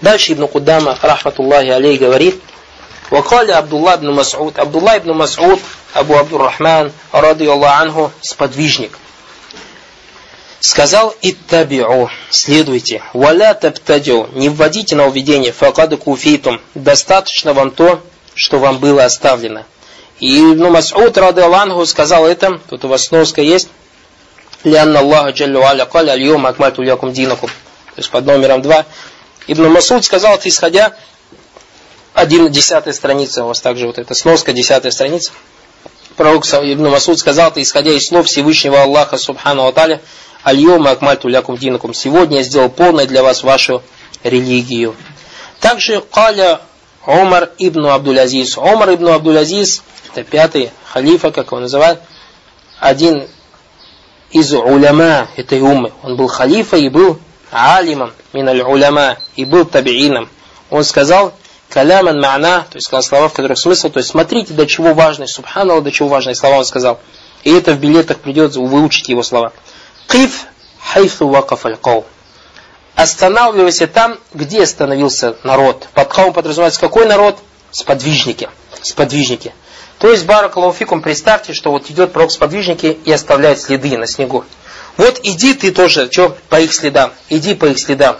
Дальше Ибн Кудама, рахматуллахи алей, говорит, وقال عبد الله بن مسعود عبد الله بن مسعود Абу Абдуррахман, ради Аллаху, сподвижник, сказал «Иттаби'у» – следуйте, «Валя таптадю» – не вводите на уведение, «Факаду куфитум» – достаточно вам то, что вам было оставлено. И Ибн Мас'уд, рады Аллаху, сказал это, тут у вас сноска есть, «Лианна Аллаха джаллю аля каля аль-йом акмальту лякум динакум». То есть под номером два. Ибн Масуд сказал это исходя один десятая страница, у вас также вот эта сноска, десятая страница. Пророк Ибн Масуд сказал это, исходя из слов Всевышнего Аллаха, Субхану Аталя, Альйома акмальту лякум динакум. Сегодня я сделал полной для вас вашу религию. Также Каля Умар ибн Абдул-Азиз. Умар ибн Абдул-Азиз, это пятый халифа, как его называют, один из уляма этой уммы. Он был халифа и был алимом миналь уляма и был табиином. Он сказал, каляман ма'на, то есть сказал слова, в которых смысл, то есть смотрите, до чего важны, субханаллах, до чего важные слова он сказал. И это в билетах придется выучить его слова. Киф хайфу вакаф аль Останавливайся там, где остановился народ. Под каум подразумевается какой народ? Сподвижники. Сподвижники. То есть, Баракалауфикум, представьте, что вот идет пророк сподвижники и оставляет следы на снегу. Вот иди ты тоже, что, по их следам. Иди по их следам.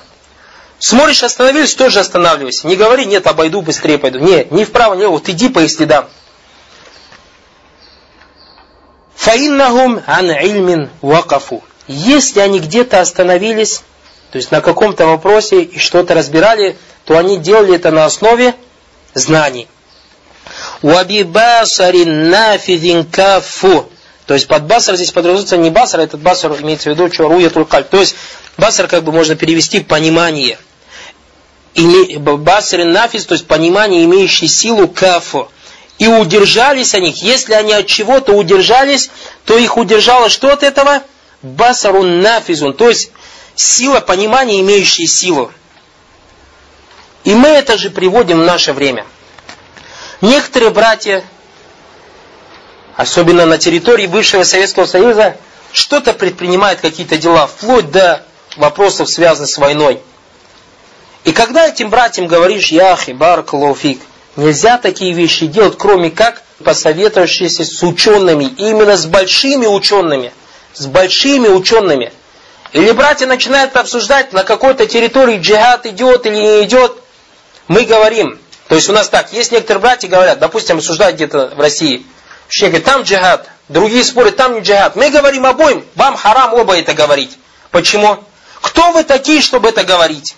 Смотришь, остановились, тоже останавливайся. Не говори, нет, обойду, быстрее пойду. Не, ни вправо, ни вот иди по их следам. Фаиннахум ан ильмин вакафу. Если они где-то остановились, то есть на каком-то вопросе и что-то разбирали, то они делали это на основе знаний. Уабибасарин нафидин кафу. То есть под басар здесь подразумевается не басар, а этот басар имеется в виду, что руя кальп. То есть басар как бы можно перевести понимание – басрин нафис, то есть понимание, имеющее силу кафу. И удержались они, если они от чего-то удержались, то их удержало что от этого? Басарун нафизун, то есть сила понимания, имеющая силу. И мы это же приводим в наше время. Некоторые братья, особенно на территории бывшего Советского Союза, что-то предпринимают, какие-то дела, вплоть до вопросов, связанных с войной. И когда этим братьям говоришь, яхи, баракалуфик, нельзя такие вещи делать, кроме как посоветовавшись с учеными, именно с большими учеными, с большими учеными. Или братья начинают обсуждать, на какой-то территории джихад идет или не идет. Мы говорим, то есть у нас так, есть некоторые братья говорят, допустим, обсуждают где-то в России, что говорит, там джихад, другие спорят, там не джихад. Мы говорим обоим, вам харам оба это говорить. Почему? Кто вы такие, чтобы это говорить?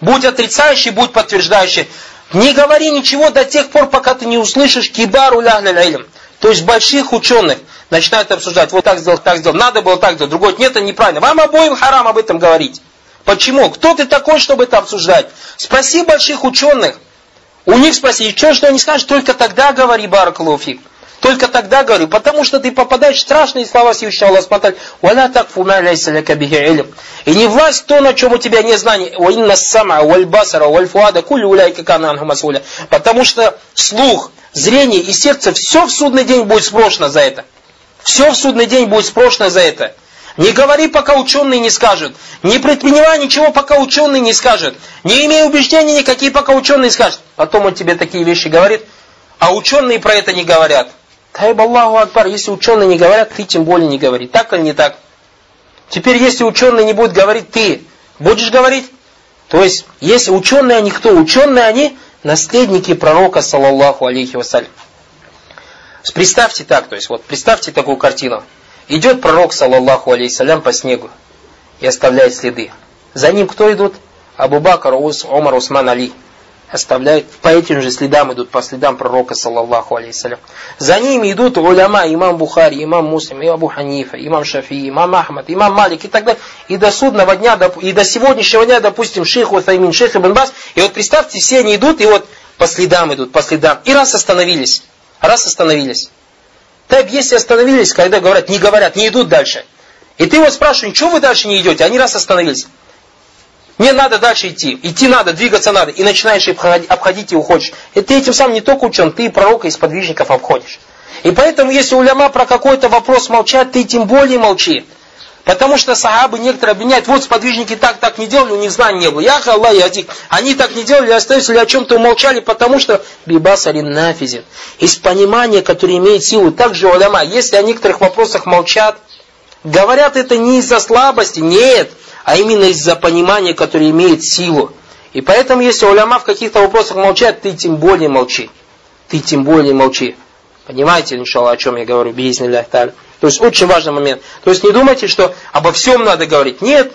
Будь отрицающий, будь подтверждающий. Не говори ничего до тех пор, пока ты не услышишь кибару ляхля То есть больших ученых начинают обсуждать, вот так сделал, так сделал, надо было так сделать, другой нет, это неправильно. Вам обоим харам об этом говорить. Почему? Кто ты такой, чтобы это обсуждать? Спроси больших ученых. У них спроси, что, что они скажут, только тогда говори, баракалуфик. Только тогда говорю, потому что ты попадаешь в страшные слова Всевышнего Аллаха «Валя так И не власть то, на чем у тебя нет знаний. «Ва инна сама, валь басара, валь фуада, кулю уляйка кананху масуля». Потому что слух, зрение и сердце, все в судный день будет спрошено за это. Все в судный день будет спрошено за это. Не говори, пока ученые не скажут. Не предпринимай ничего, пока ученые не скажут. Не имей убеждений никакие, пока ученые скажут. Потом он тебе такие вещи говорит, а ученые про это не говорят. Тайб Аллаху Акбар, если ученые не говорят, ты тем более не говори. Так или не так? Теперь, если ученые не будут говорить, ты будешь говорить? То есть, если ученые они кто? Ученые они наследники пророка, саллаллаху алейхи вассалям. Представьте так, то есть, вот, представьте такую картину. Идет пророк, саллаллаху алейхи по снегу и оставляет следы. За ним кто идут? Абу Бакр, Умар, Усман, Али оставляют, по этим же следам идут, по следам пророка, саллаллаху алейхиссалям. За ними идут уляма, имам Бухари, имам Муслим, и Абу Ханифа, имам Шафи, имам Ахмад, имам Малик и так далее. И до судного дня, и до сегодняшнего дня, допустим, шейх Утаймин, шейх Ибн Бас, и вот представьте, все они идут, и вот по следам идут, по следам. И раз остановились, раз остановились. Так, если остановились, когда говорят, не говорят, не идут дальше. И ты вот спрашиваешь, что вы дальше не идете? Они раз остановились. Мне надо дальше идти. Идти надо, двигаться надо. И начинаешь обходить и уходишь. И ты этим самым не только учен, ты и пророка, и сподвижников обходишь. И поэтому, если уляма про какой-то вопрос молчат, ты тем более молчи. Потому что сахабы некоторые обвиняют, вот сподвижники так, так не делали, у них знаний не было. Ях Аллах ядик. Они так не делали, остались или о чем-то умолчали, потому что бибасарин нафизин. Из понимания, которое имеет силу. Также уляма, если о некоторых вопросах молчат, говорят это не из-за слабости, нет, а именно из-за понимания, которое имеет силу. И поэтому, если уляма в каких-то вопросах молчат, ты тем более молчи. Ты тем более молчи. Понимаете, иншаллах, о чем я говорю, та'аля. То есть очень важный момент. То есть не думайте, что обо всем надо говорить. Нет.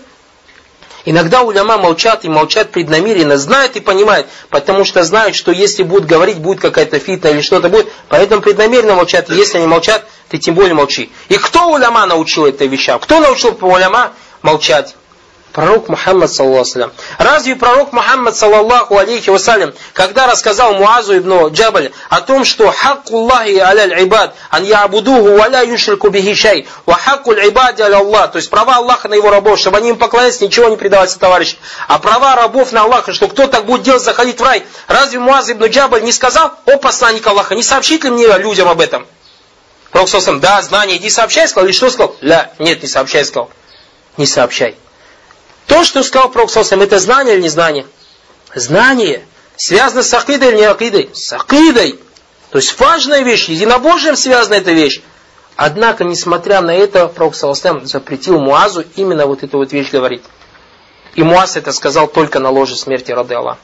Иногда уляма молчат и молчат преднамеренно, знают и понимают, потому что знают, что если будут говорить, будет какая-то фитна или что-то будет, поэтому преднамеренно молчат. И если они молчат, ты тем более молчи. И кто уляма научил это вещам? Кто научил уляма молчать? Пророк Мухаммад, саллаху Разве пророк Мухаммад, саллаху алейхи вассалям, когда рассказал Муазу ибн Джабаль о том, что хаккуллахи аля ибад, ан яабудуху ва ля юшрику бихи шай, ва хаккуль ибади аля Аллах, то есть права Аллаха на его рабов, чтобы они им поклонялись, ничего не предаваться товарищ. А права рабов на Аллаха, что кто так будет делать, заходить в рай. Разве Муаз ибн Джабаль не сказал, о посланник Аллаха, не сообщить ли мне людям об этом? Пророк да, знание, иди сообщай, сказал, или что сказал? Ля, нет, не сообщай, сказал. Не сообщай. То, что сказал Пророк Саусам, это знание или не знание? Связано с акидой или не акидой? С акидой. То есть важная вещь, единобожием связана эта вещь. Однако, несмотря на это, Пророк Саусам запретил Муазу именно вот эту вот вещь говорить. И Муаз это сказал только на ложе смерти Рады Аллах.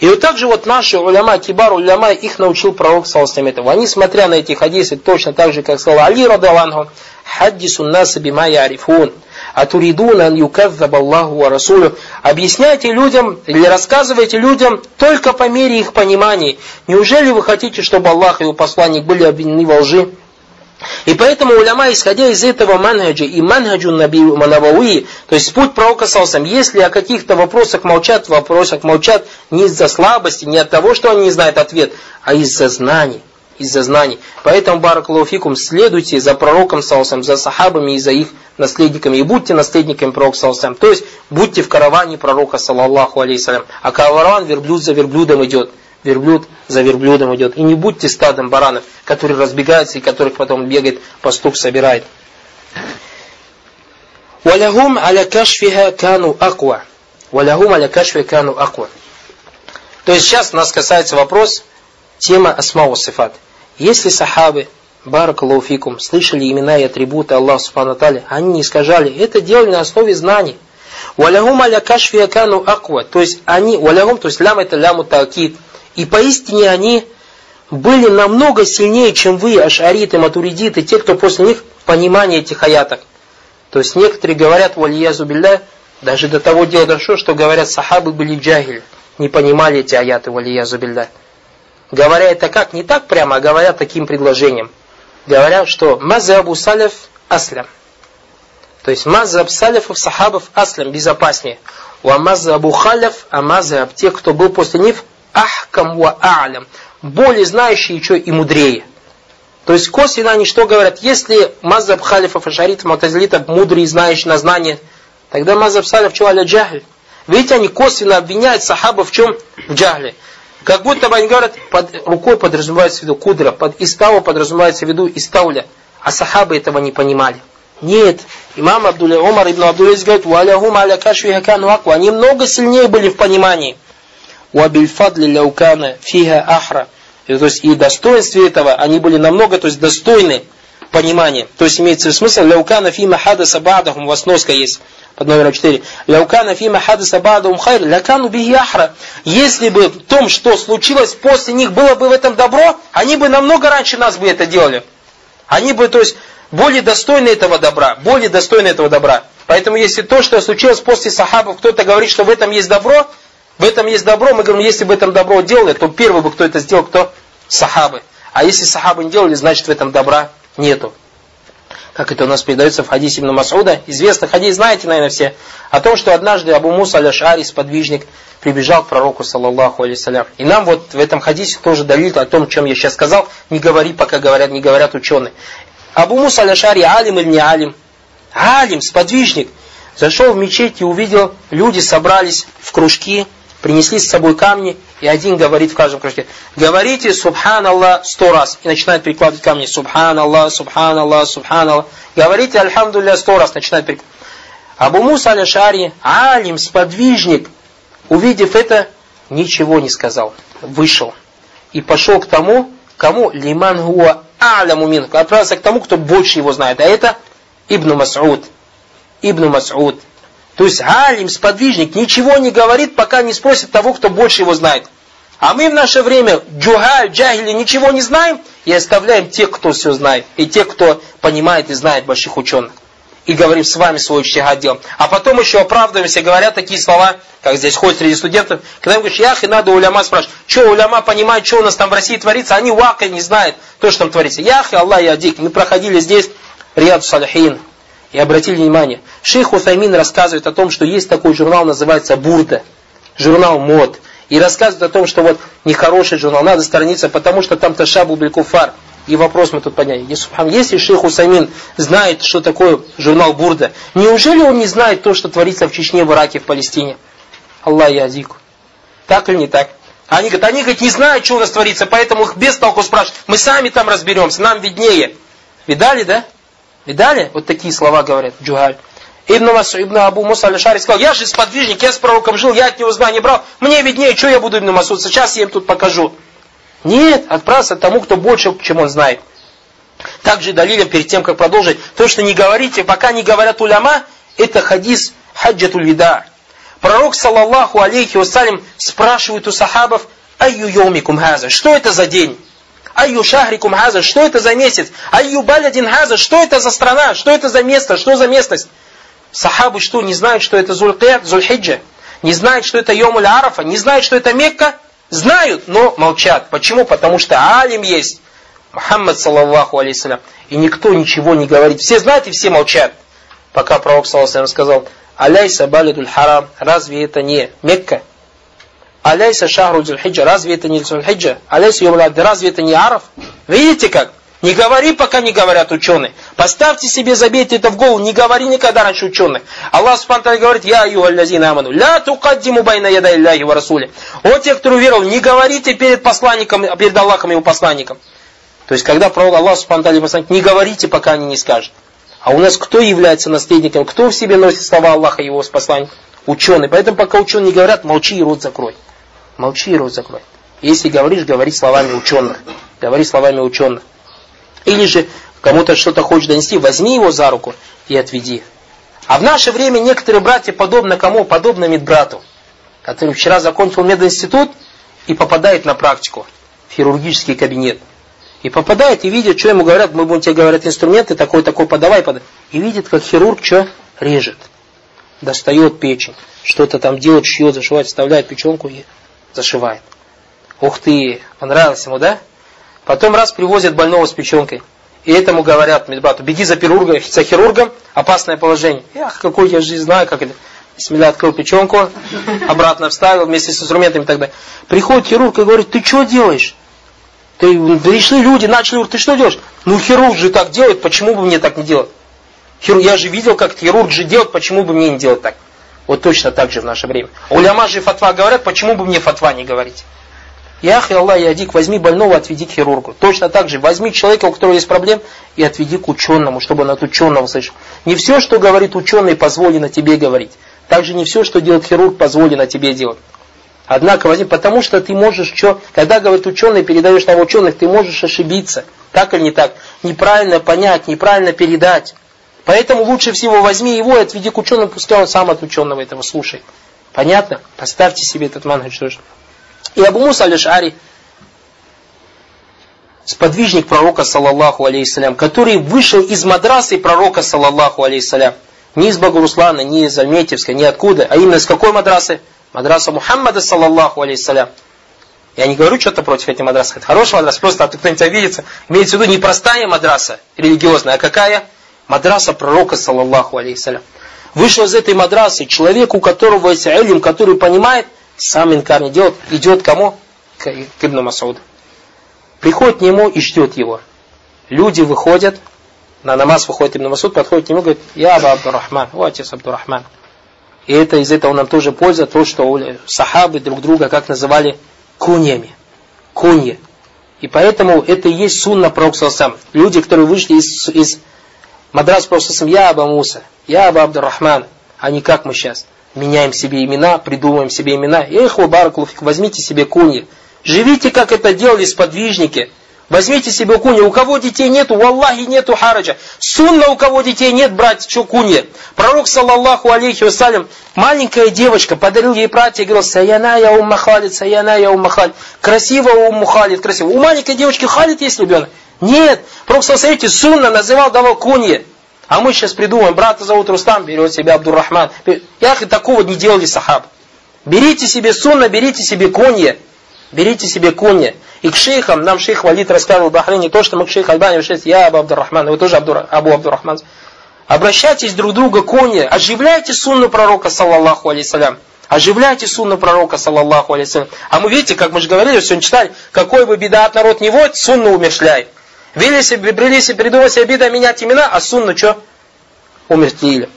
И вот так же вот наши уляма, кибар уляма, их научил пророк Саласам этого. Они, смотря на эти хадисы, точно так же, как сказал Али Рады Аллаху, хаддису наса бима ярифун. Атуридуна юказзаб Аллаху ва Расулю. Объясняйте людям или рассказывайте людям только по мере их понимания. Неужели вы хотите, чтобы Аллах и его посланник были обвинены во лжи? И поэтому уляма, исходя из этого манхаджа и манхаджу манавауи, то есть путь пророка Салсам, если о каких-то вопросах молчат, в вопросах молчат не из-за слабости, не от того, что они не знают ответ, а из-за знаний. Из-за знаний. Поэтому, баракалуфикум, следуйте за пророком Салсам, за сахабами и за их наследниками. И будьте наследниками пророка Салсам. То есть, будьте в караване пророка, саллаллаху алейсалям. А караван верблюд за верблюдом идет верблюд за верблюдом идет. И не будьте стадом баранов, которые разбегаются и которых потом бегает, пастух собирает. Валягум аля кашфиха кану аква. Валягум аля кашфиха кану аква. То есть сейчас нас касается вопрос, тема асмау сифат. Если сахабы, баракалуфикум, слышали имена и атрибуты Аллаха Субхану Таля, они не искажали, это делали на основе знаний. Валягум аля кашфиха кану аква. То есть они, валягум, то есть лям это ляму таакид, и поистине они были намного сильнее, чем вы, ашариты, матуридиты, те, кто после них понимание этих аятов. То есть некоторые говорят, валиязу билля, даже до того дела дошло, что говорят, сахабы были джагиль, не понимали эти аяты, валиязу билля. Говоря это как? Не так прямо, а говорят таким предложением. Говорят, что мазабу салиф аслям. То есть мазаб салифов, сахабов аслям безопаснее. У мазабу халиф, а тех, кто был после них, ахкам ва а'лям. Более знающие еще и мудрее. То есть косвенно они что говорят? Если мазаб халифов и шаритов, мутазилитов мудрый знающий на знание, тогда мазаб салиф чего аля джахль. Видите, они косвенно обвиняют сахаба в чем? В джахле. Как будто бы они говорят, под рукой подразумевается в виду кудра, под истава подразумевается в виду истауля. А сахабы этого не понимали. Нет. Имам Абдулля Умар ибн Абдулляз говорит, «Валяхум аля кашви хакану аква». Они много сильнее были в понимании. «Уабильфадли ляукана фиха ахра». То есть и достоинстве этого они были намного, то есть достойны понимания. То есть имеется смысл, «Ляукана фима хадаса бадахум» в есть под номером 4. «Ляукана фима хадаса ба'дахум хайр, лякану биhi ахра». Если бы в том, что случилось после них, было бы в этом добро, они бы намного раньше нас бы это делали. Они бы, то есть, более достойны этого добра, более достойны этого добра. Поэтому если то, что случилось после сахабов, кто-то говорит, что в этом есть добро, в этом есть добро, мы говорим, если бы это добро делали, то первый бы, кто это сделал, кто? Сахабы. А если сахабы не делали, значит в этом добра нету. Как это у нас передается в хадисе Ибн Масуда. Известный хадис, знаете, наверное, все. О том, что однажды Абу Муса аль-Ашари, сподвижник, прибежал к пророку, саллаллаху алейсалям. И нам вот в этом хадисе тоже далит о том, чем я сейчас сказал. Не говори, пока говорят, не говорят ученые. Абу Муса аль-Ашари, алим или не алим? Алим, сподвижник. Зашел в мечеть и увидел, люди собрались в кружки, принесли с собой камни, и один говорит в каждом кружке, говорите Субханаллах сто раз, и начинает перекладывать камни, Субханаллах, Субханаллах, Субханаллах, говорите Альхамдулля сто раз, начинает перекладывать. Абу Муса аль-Шари, алим, сподвижник, увидев это, ничего не сказал. Вышел. И пошел к тому, кому лиман хуа а'ляму мин. Отправился к тому, кто больше его знает. А это Ибн Мас'уд. Ибн Мас'уд. То есть алим, сподвижник, ничего не говорит, пока не спросит того, кто больше его знает. А мы в наше время джухаль, джахили, ничего не знаем и оставляем тех, кто все знает. И тех, кто понимает и знает больших ученых. И говорим с вами свой чтигад делаем. А потом еще оправдываемся, говорят такие слова, как здесь ходят среди студентов, когда им говоришь, ях, и надо уляма спрашивать, что уляма понимает, что у нас там в России творится, они вака не знают, то, что там творится. Ях, и Аллах, я дик. Мы проходили здесь Риад Салихин, и обратили внимание, шейх Уфаймин рассказывает о том, что есть такой журнал, называется Бурда, журнал мод. И рассказывает о том, что вот нехороший журнал, надо сторониться, потому что там ташабу белькуфар. И вопрос мы тут подняли. Если шейх Усамин знает, что такое журнал Бурда, неужели он не знает то, что творится в Чечне, в Ираке, в Палестине? Аллах язык. Так или не так? Они говорят, они говорят, не знают, что у нас творится, поэтому их без толку спрашивают. Мы сами там разберемся, нам виднее. Видали, да? Видали? Вот такие слова говорят Джугаль. Ибн, Масу, Ибн Абу Муса аль сказал, я же сподвижник, я с пророком жил, я от него знания брал, мне виднее, что я буду Ибн Масуд, сейчас я им тут покажу. Нет, отправься тому, кто больше, чем он знает. Также далилем перед тем, как продолжить, то, что не говорите, пока не говорят уляма, это хадис хаджатуль вида. Пророк, саллаллаху алейхи вассалям, спрашивает у сахабов, айю йомикум хаза, что это за день? Айю шахрикум хаза, что это за месяц? Айю балядин хаза, что это за страна? Что это за место? Что за местность? Сахабы что, не знают, что это Зулькет, Зульхиджа? Не знают, что это Йомуль Арафа? Не знают, что это Мекка? Знают, но молчат. Почему? Потому что алим есть. Мухаммад, саллаллаху алейсалям. И никто ничего не говорит. Все знают и все молчат. Пока пророк, саллаллаху сказал, Аляйса балидуль харам, разве это не Мекка? Аляйса шахру дзульхиджа, разве это не дзульхиджа? Аляйса йомлади, разве это не араб? Видите как? Не говори, пока не говорят ученые. Поставьте себе, забейте это в голову, не говори никогда раньше ученых. Аллах Субхану говорит, я югаллазина аману, ля тукаддиму байна яда илляхи ва расуле. О те, кто уверовал, не говорите перед посланником, перед Аллахом и его посланником. То есть, когда пророк Аллах Субхану посланник, не говорите, пока они не скажут. А у нас кто является наследником? Кто в себе носит слова Аллаха и его посланника? Ученые. Поэтому пока ученые не говорят, молчи и рот закрой. Молчи и рот закрой. Если говоришь, говори словами ученых. Говори словами ученых. Или же кому-то что-то хочешь донести, возьми его за руку и отведи. А в наше время некоторые братья подобно кому? Подобно медбрату, который вчера закончил мединститут и попадает на практику в хирургический кабинет. И попадает и видит, что ему говорят, мы будем тебе говорят инструменты, такой-такой подавай, подавай. И видит, как хирург что? Режет. Достает печень. Что-то там делает, шьет, зашивает, вставляет печенку и зашивает. Ух ты, понравилось ему, да? Потом раз привозят больного с печенкой. И этому говорят медбрату, беги за хирургом, за хирургом, опасное положение. Ах, какой я жизнь знаю, как это. Смеля открыл печенку, обратно вставил вместе с инструментами и так далее. Приходит хирург и говорит, ты что делаешь? Ты пришли люди, начали ты что делаешь? Ну хирург же так делает, почему бы мне так не делать? Хирург, я же видел, как хирург же делает, почему бы мне не делать так? Вот точно так же в наше время. Уляма же фатва говорят, почему бы мне фатва не говорить? Яхи Аллах Ядик, возьми больного, отведи к хирургу. Точно так же, возьми человека, у которого есть проблем, и отведи к ученому, чтобы он от ученого слышал. Не все, что говорит ученый, позволено тебе говорить. Также не все, что делает хирург, позволено тебе делать. Однако возьми, потому что ты можешь, что, когда говорит ученый, передаешь на ученых, ты можешь ошибиться. Так или не так? Неправильно понять, неправильно передать. Поэтому лучше всего возьми его и отведи к ученому, пускай он сам от ученого этого слушает. Понятно? Поставьте себе этот манхадж тоже. И Абу Муса аль-Аш'ари, сподвижник пророка, саллаллаху алейхиссалям, который вышел из мадрасы пророка, саллаллаху алейхиссалям, не из Багуруслана, не из Альметьевска, ни откуда, а именно из какой мадрасы? Мадраса Мухаммада, саллаллаху алейхиссалям. Я не говорю что-то против этих мадрас. Это хорошая мадраса, просто а кто-нибудь обидится. Имеется в виду не простая мадраса религиозная, а какая? Мадраса пророка, саллаллаху алейхиссалям. Вышел из этой мадрасы человек, у которого есть илм, который понимает, сам инкар не делает, идет кому? К, к Ибн Масуду. Приходит к нему и ждет его. Люди выходят, на намаз выходит Ибн Масуд, подходит к нему и говорит, я Аба Абдурахман, о отец Абдурахман. И это из этого нам тоже польза, то, что сахабы друг друга как называли куньями. Кунья. И поэтому это и есть сунна Пророка. Люди, которые вышли из, из мадрас Пророка я Аба Муса, я Аба Абдурахман. а не как мы сейчас. Меняем себе имена, придумываем себе имена. Эх, баракулуфик, возьмите себе куньи. Живите, как это делали сподвижники. Возьмите себе кунья. У кого детей нету, у Аллахи нету хараджа. Сунна, у кого детей нет, брать что кунья. Пророк, саллаллаху алейхи вассалям, маленькая девочка, подарил ей платье и говорил, саяна я умма халид, саяна я умма халид. Красиво умму халид, красиво. У маленькой девочки халид есть ребенок? Нет. Пророк, саллаллаху сунна называл, давал кунья. А мы сейчас придумаем, брата зовут Рустам, берет себя Абдуррахман. Я такого не делали сахаб. Берите себе сунна, берите себе кунья. Берите себе кунья. И к шейхам, нам шейх Валид рассказывал в Бахрейне то, что мы к шейху Альбани шесть, я Абу Абдуррахман, вы тоже Абдур, Абу Абдуррахман. Обращайтесь друг к другу кунья, оживляйте сунну пророка, саллаллаху алейсалям. Оживляйте сунну пророка, саллаллаху алейсалям. А мы видите, как мы же говорили, сегодня читали, какой бы беда от народ не водит, сунну умершляет. Вели себе, брели себе, придумали себе беда менять имена, а сунну что? Умертвили.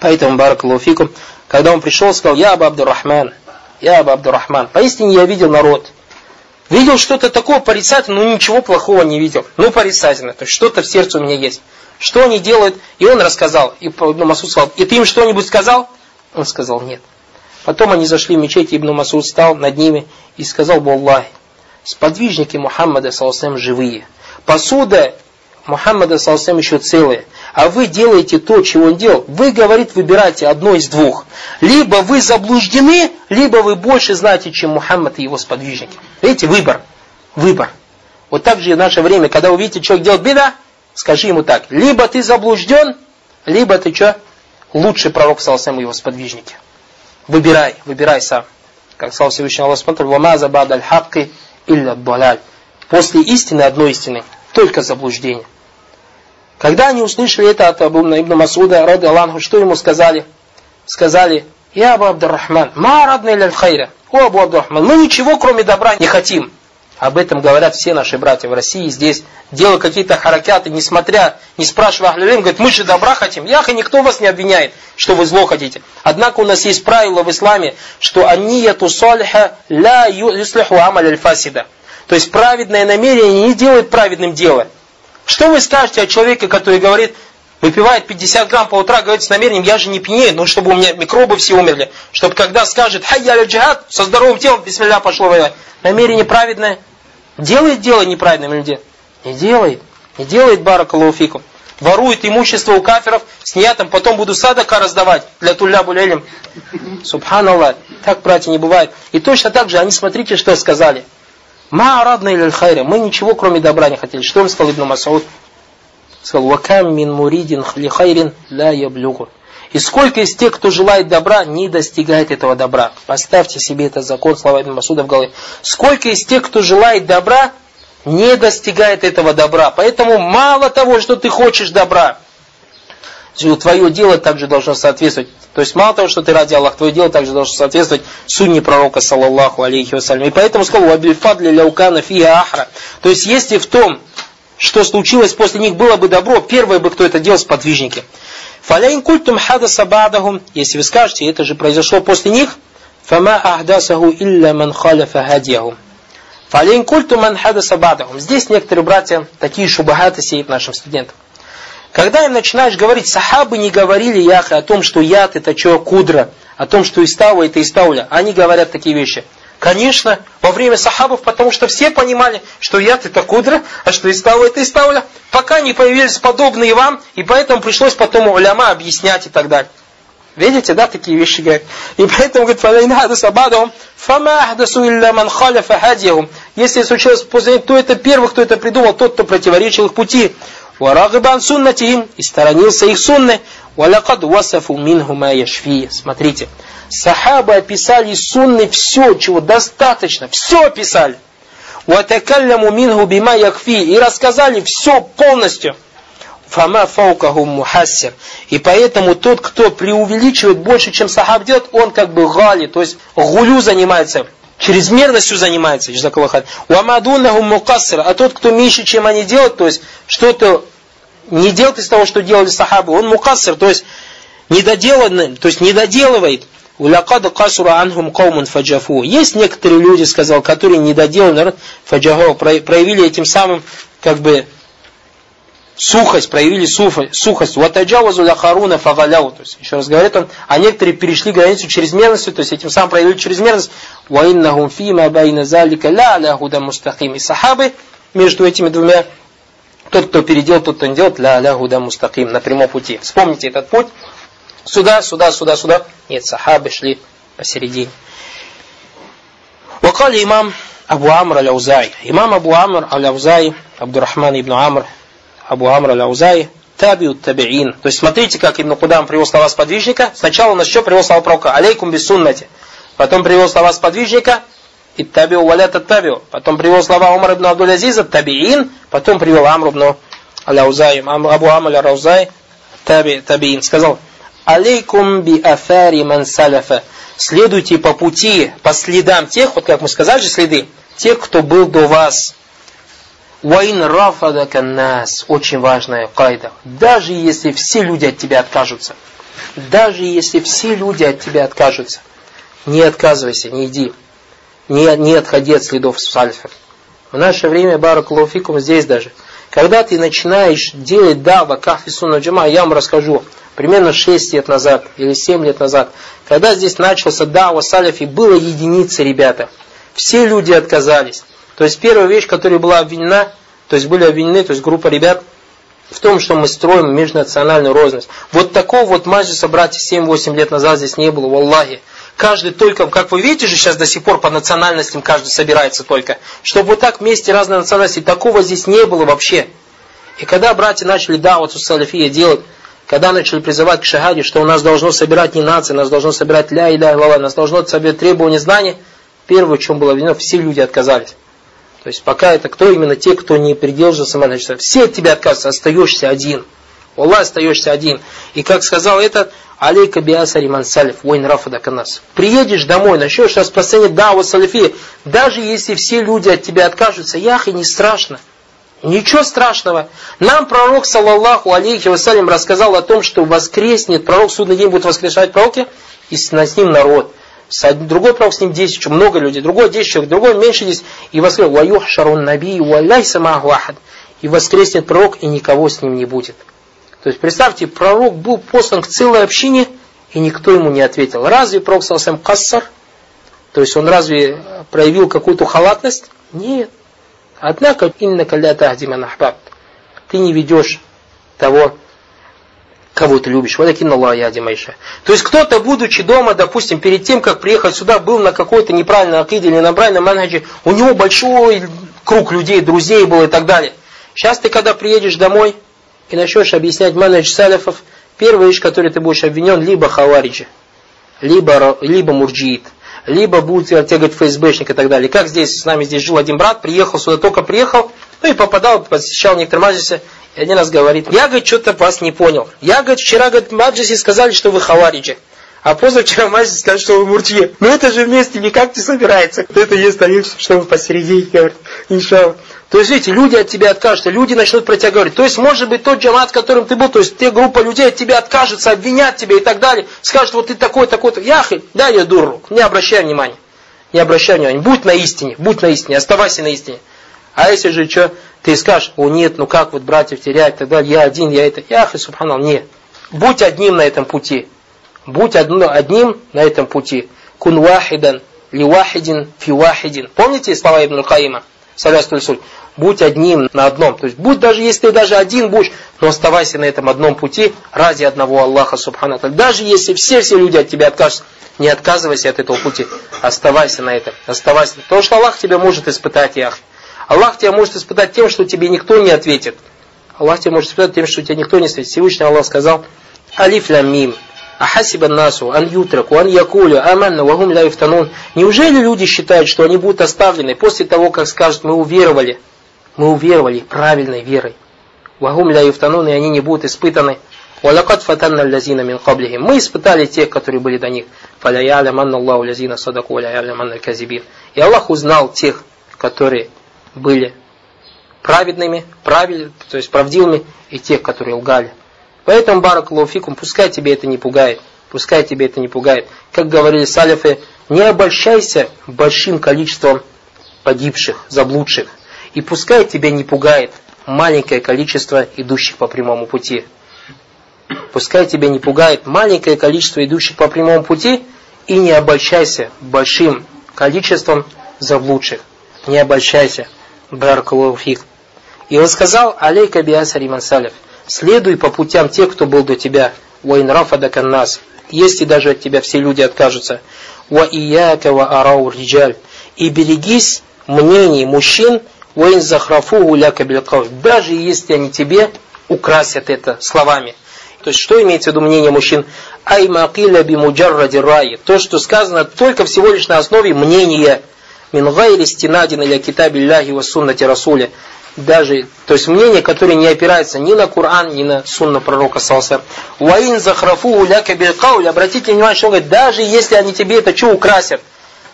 Поэтому, баракалуфикум, когда он пришел, сказал, я Абу Абдуррахман, я Абу Абдуррахман. Поистине я видел народ, Видел что-то такое порицательное, но ничего плохого не видел. Ну, порицательное, то есть что-то в сердце у меня есть. Что они делают? И он рассказал. И Ибн Масуд сказал, и ты им что-нибудь сказал? Он сказал, нет. Потом они зашли в мечеть, Ибн Масуд стал над ними и сказал, Аллах, сподвижники Мухаммада, саллаху живые. Посуда Мухаммада, саллаху еще целая а вы делаете то, чего он делал, вы, говорит, выбираете одно из двух. Либо вы заблуждены, либо вы больше знаете, чем Мухаммад и его сподвижники. Видите, выбор. Выбор. Вот так же и в наше время, когда вы видите, человек делает беда, скажи ему так. Либо ты заблужден, либо ты что? Лучший пророк, салсам и его сподвижники. Выбирай, выбирай сам. Как сказал Всевышний Аллах Субтитры, «Вамаза бадаль хакки илля даляль». После истины, одной истины, только заблуждение. Когда они услышали это от Абу Ибн Масуда, рады Аллаху, что ему сказали? Сказали, я Абу Абдуррахман, ма радна иля хайра. О, Абу Абдуррахман, мы ничего кроме добра не хотим. Об этом говорят все наши братья в России, здесь делают какие-то харакяты, несмотря, не спрашивая Ахлюлин, говорят, мы же добра хотим. Яха, никто вас не обвиняет, что вы зло хотите. Однако у нас есть правило в исламе, что анияту салиха ля юслиху амаль аль-фасида. То есть праведное намерение не делает праведным дело. Что вы скажете о человеке, который говорит, выпивает 50 грамм по утра, говорит с намерением, я же не пьянею, но чтобы у меня микробы все умерли. Чтобы когда скажет, хайя джихад, со здоровым телом, бисмилля, пошло воевать. Намерение праведное. Делает дело неправедным нет? Не делает. Не делает баракалуфику. Ворует имущество у кафиров, с потом буду садака раздавать для тулля булялим. Субханаллах. Так, братья, не бывает. И точно так же они, смотрите, что сказали. Ма арадна или хайра. Мы ничего кроме добра не хотели. Что он сказал Ибн Масауд? Сказал, вакам мин муридин ли хайрин ля яблюгу. И сколько из тех, кто желает добра, не достигает этого добра. Поставьте себе этот закон, слова Ибн Масуда в голове. Сколько из тех, кто желает добра, не достигает этого добра. Поэтому мало того, что ты хочешь добра, твое дело также должно соответствовать. То есть мало того, что ты ради Аллаха, твое дело также должно соответствовать сунне пророка, саллаллаху алейхи вассалям. И поэтому сказал, вабильфадли ляукана фия ахра. То есть если в том, что случилось после них, было бы добро, первое бы, кто это делал, сподвижники. Фаляин культум хадаса бадахум, если вы скажете, это же произошло после них, фама ахдасаху илля ман халяфа хадияхум. Фаляин культум ман хадаса бадахум. Здесь некоторые братья, такие шубахаты сеют нашим студентам. Когда им начинаешь говорить, сахабы не говорили яхы о том, что яд это чего кудра, о том, что истава это истауля, они говорят такие вещи. Конечно, во время сахабов, потому что все понимали, что яд это кудра, а что истава это истауля, пока не появились подобные вам, и поэтому пришлось потом уляма объяснять и так далее. Видите, да, такие вещи говорят. И поэтому говорит, «Фалайна хадаса фама ахдасу илля ман халяфа хадьяхум». Если случилось после то это первый, кто это придумал, тот, кто противоречил их пути. Варагибан суннатихим и сторонился их сунны. Валякад васафу минху ма яшфи. Смотрите, сахабы описали сунны все, чего достаточно, все описали. Ватакалляму минху бима якфи. И рассказали все полностью. Фама фаукаху мухассир. И поэтому тот, кто преувеличивает больше, чем сахаб делает, он как бы гали, то есть гулю занимается чрезмерностью занимается, Уамадунахум мукассир, а тот, кто меньше, чем они делают, то есть что-то не делает из того, что делали сахабы, он мукассир, то есть недоделанный, то есть недоделывает. Улякада касура анхум каумун фаджафу. Есть некоторые люди, сказал, которые недоделанный народ фаджафу, проявили этим самым, как бы, сухость, проявили сухость. Ватаджавазу ляхаруна фагаляу. То есть, еще раз говорит он, а некоторые перешли границу чрезмерностью, то есть этим самым проявили чрезмерность. Ваиннахум фима байна залика ля ля худа мустахим. И сахабы между этими двумя, тот, кто переделал, тот, кто не делает, ля ля худа мустахим, на прямом пути. Вспомните этот путь. Сюда, сюда, сюда, сюда. Нет, сахабы шли посередине. وقال имам Абу Амр Аляузай. Имам Абу Амр Аляузай, Абдурахман ибн Амр, Абу Амр Аляузай, табиут табиин. То есть смотрите, как Ибн Кудам привел слова сподвижника. Сначала у нас что привел слова пророка? Алейкум бисуннати. Потом привел слова сподвижника. И табиу валят табиу. Потом привел слова Умар ибн Абдул Азиза, табиин. Потом привел Амр ибн Аляузай, Абу Амр Аляузай, таби, табиин. Сказал, алейкум би афари ман салафа. Следуйте по пути, по следам тех, вот как мы сказали же следы, тех, кто был до вас. Вайн рафадака нас. Очень важная кайда. Даже если все люди от тебя откажутся. Даже если все люди от тебя откажутся. Не отказывайся, не иди. Не, не отходи от следов сальфов. В наше время, баракулуфикум, здесь даже. Когда ты начинаешь делать дава, кафи сунна джама, я вам расскажу, примерно 6 лет назад или 7 лет назад, когда здесь начался дава салифи, было единицы ребята. Все люди отказались. То есть первая вещь, которая была обвинена, то есть были обвинены, то есть группа ребят, в том, что мы строим межнациональную розность. Вот такого вот маджиса, братья, 7-8 лет назад здесь не было, валлахи. Каждый только, как вы видите же сейчас до сих пор по национальностям каждый собирается только. Чтобы вот так вместе разные национальности, такого здесь не было вообще. И когда братья начали да, вот салифия делать, когда начали призывать к шахаде, что у нас должно собирать не нации, нас должно собирать ля и ля нас должно собирать требования знания, первое, в чем было обвинено, все люди отказались. То есть пока это кто именно те, кто не придерживался значит, все от тебя отказываются, остаешься один. Аллах остаешься один. И как сказал этот, алейка биасари мансалиф, войн рафада канас. Приедешь домой, начнешь распространять даву салифи, даже если все люди от тебя откажутся, яхи не страшно. Ничего страшного. Нам пророк, саллаллаху алейхи вассалям, рассказал о том, что воскреснет, пророк судный день будет воскрешать пророки, и с ним народ другой пророк с ним 10 человек, много людей, другой 10 человек, другой меньше 10, и воскрес, ваюх шарун наби, валяй самаху и воскреснет пророк, и никого с ним не будет. То есть, представьте, пророк был послан к целой общине, и никто ему не ответил. Разве пророк сам кассар? То есть, он разве проявил какую-то халатность? Нет. Однако, инна калля тахдима Ты не ведешь того, кого ты любишь. Валякин Аллах яди майша. То есть кто-то, будучи дома, допустим, перед тем, как приехать сюда, был на какой-то неправильной акиде или на правильном манхаджи, у него большой круг людей, друзей был и так далее. Сейчас ты, когда приедешь домой и начнешь объяснять манхадж салифов, первая вещь, которой ты будешь обвинен, либо хавариджи, либо, либо мурджиит, либо будет тебе говорить ФСБшник и так далее. Как здесь, с нами здесь жил один брат, приехал сюда, только приехал, ну и попадал, посещал некоторые маджисы, и один раз говорит, я, говорит, что-то вас не понял. Я, говорит, вчера, говорит, в Маджисе сказали, что вы хавариджи. А позавчера в Маджисе сказали, что вы муртье. Но это же вместе никак не собирается. Это есть они, что вы посередине, говорит, иншалла. То есть, видите, люди от тебя откажутся, люди начнут про тебя говорить. То есть, может быть, тот джамат, в котором ты был, то есть, те группа людей от тебя откажутся, обвинят тебя и так далее. Скажут, вот ты такой, такой-то. Яхи, да, я дуру, не обращай внимания. Не обращай внимания. Будь на истине, будь на истине, оставайся на истине. А если же что, ты скажешь, о нет, ну как вот братьев терять, тогда я один, я это. Яхи, субханал, нет. Будь одним на этом пути. Будь одним на этом пути. Кун вахидан, ли вахидин, фи вахидин. Помните слова Ибн Каима? Салястуль. Будь одним на одном. То есть будь даже если ты даже один будешь, но оставайся на этом одном пути ради одного Аллаха Субхану Даже если все-все люди от тебя откажутся, не отказывайся от этого пути. Оставайся на этом. Оставайся. Потому что Аллах тебя может испытать, Яхи. Аллах тебя может испытать тем, что тебе никто не ответит. Аллах тебя может испытать тем, что тебе никто не ответит. Всевышний Аллах сказал, Алиф лям мим. Ахасиба насу, ан ютраку, ан якулю, аманна, вагум ля. Неужели люди считают, что они будут оставлены после того, как скажут, мы уверовали, мы уверовали правильной верой. Вагум ля юфтанун, и они не будут испытаны. Валакад фатанна лязина мин каблихим. Мы испытали тех, которые были до них. Фаля ялям анна Аллаху лязина садаку, ля ялям анна казибин. И Аллах узнал тех, которые были праведными, правиль, то есть правдивыми, и тех, которые лгали. Поэтому, барак лауфикум, пускай тебе это не пугает, пускай тебе это не пугает. Как говорили салифы, не обольщайся большим количеством погибших, заблудших. И пускай тебя не пугает маленькое количество идущих по прямому пути. Пускай тебя не пугает маленькое количество идущих по прямому пути, и не обольщайся большим количеством заблудших. Не обольщайся. Баракалуфик. И он сказал, алейка биасари мансалев, следуй по путям тех, кто был до тебя. Вайн рафада каннас. Если даже от тебя все люди откажутся. Ва ияка ва арау риджаль. И берегись мнений мужчин, вайн захрафу уляка билкав. Даже если они тебе украсят это словами. То есть, что имеется в виду мнение мужчин? Ай макиля би муджарради раи. То, что сказано только всего лишь на основе мнения. Мин гайри стинадин или китаби ляхи ва суннати расуля даже, то есть мнение, которое не опирается ни на Коран, ни на сунна пророка Салса. Уаин захрафу уляка билкауль. Обратите внимание, что он говорит, даже если они тебе это что украсят.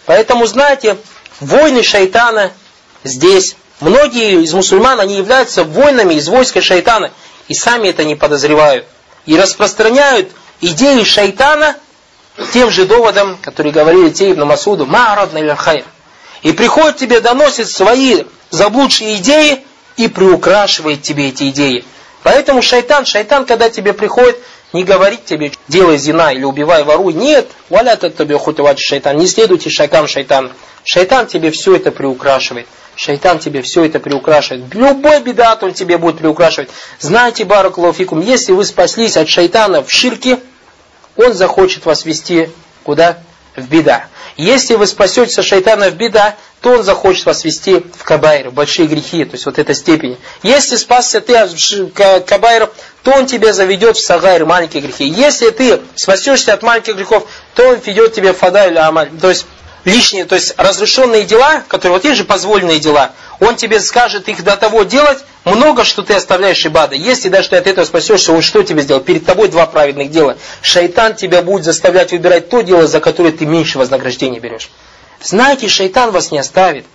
Поэтому, знаете, войны шайтана здесь. Многие из мусульман, они являются воинами из войска шайтана. И сами это не подозревают. И распространяют идеи шайтана тем же доводом, которые говорили те Ибн Масуду, «Мa'арадна иль И приходит тебе, доносит свои заблудшие идеи, и приукрашивает тебе эти идеи. Поэтому шайтан, шайтан, когда тебе приходит, не говорит тебе, делай зина или убивай, воруй. Нет, валят это тебе хутывать шайтан. Не следуйте шагам шайтана. Шайтан тебе все это приукрашивает. Шайтан тебе все это приукрашивает. Любой бедат он тебе будет приукрашивать. Знаете, баракулуфикум, если вы спаслись от шайтана в ширке, он захочет вас вести куда? В беда. Если вы спасетесь от шайтана в беда, то он захочет вас вести в кабайр, в большие грехи, то есть вот эта степень. Если спасся ты от кабайров, то он тебя заведет в сагайр, маленькие грехи. Если ты спасешься от маленьких грехов, то он ведет тебя в фада или амаль. То есть лишние, то есть разрешенные дела, которые вот есть же позволенные дела, он тебе скажет их до того делать, много, что ты оставляешь ибада. Если даже ты от этого спасешься, он что тебе сделал? Перед тобой два праведных дела. Шайтан тебя будет заставлять выбирать то дело, за которое ты меньше вознаграждения берешь. Знаете, шайтан вас не оставит.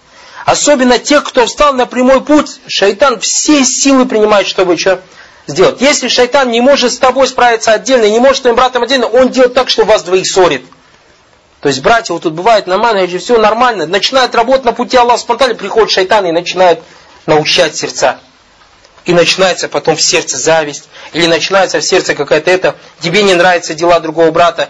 Особенно тех, кто встал на прямой путь, шайтан все силы принимает, чтобы что сделать. Если шайтан не может с тобой справиться отдельно, не может с твоим братом отдельно, он делает так, что вас двоих ссорит. То есть братья вот тут бывает манеже, все нормально, начинают работать на пути Аллаха спонтанно, приходит шайтан и начинает научать сердца. И начинается потом в сердце зависть, или начинается в сердце какая-то это, тебе не нравятся дела другого брата.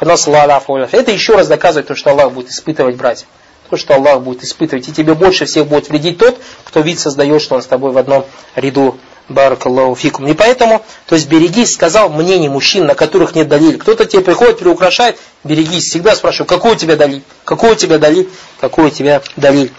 Это еще раз доказывает то, что Аллах будет испытывать братьев. То, что Аллах будет испытывать. И тебе больше всех будет вредить тот, кто вид создает, что он с тобой в одном ряду. Баракаллаху фикум. И поэтому, то есть берегись, сказал мнение мужчин, на которых нет далили. Кто-то тебе приходит, приукрашает, берегись. Всегда спрашиваю, какой у тебя далиль? Какой у тебя далиль? Какой у тебя далиль?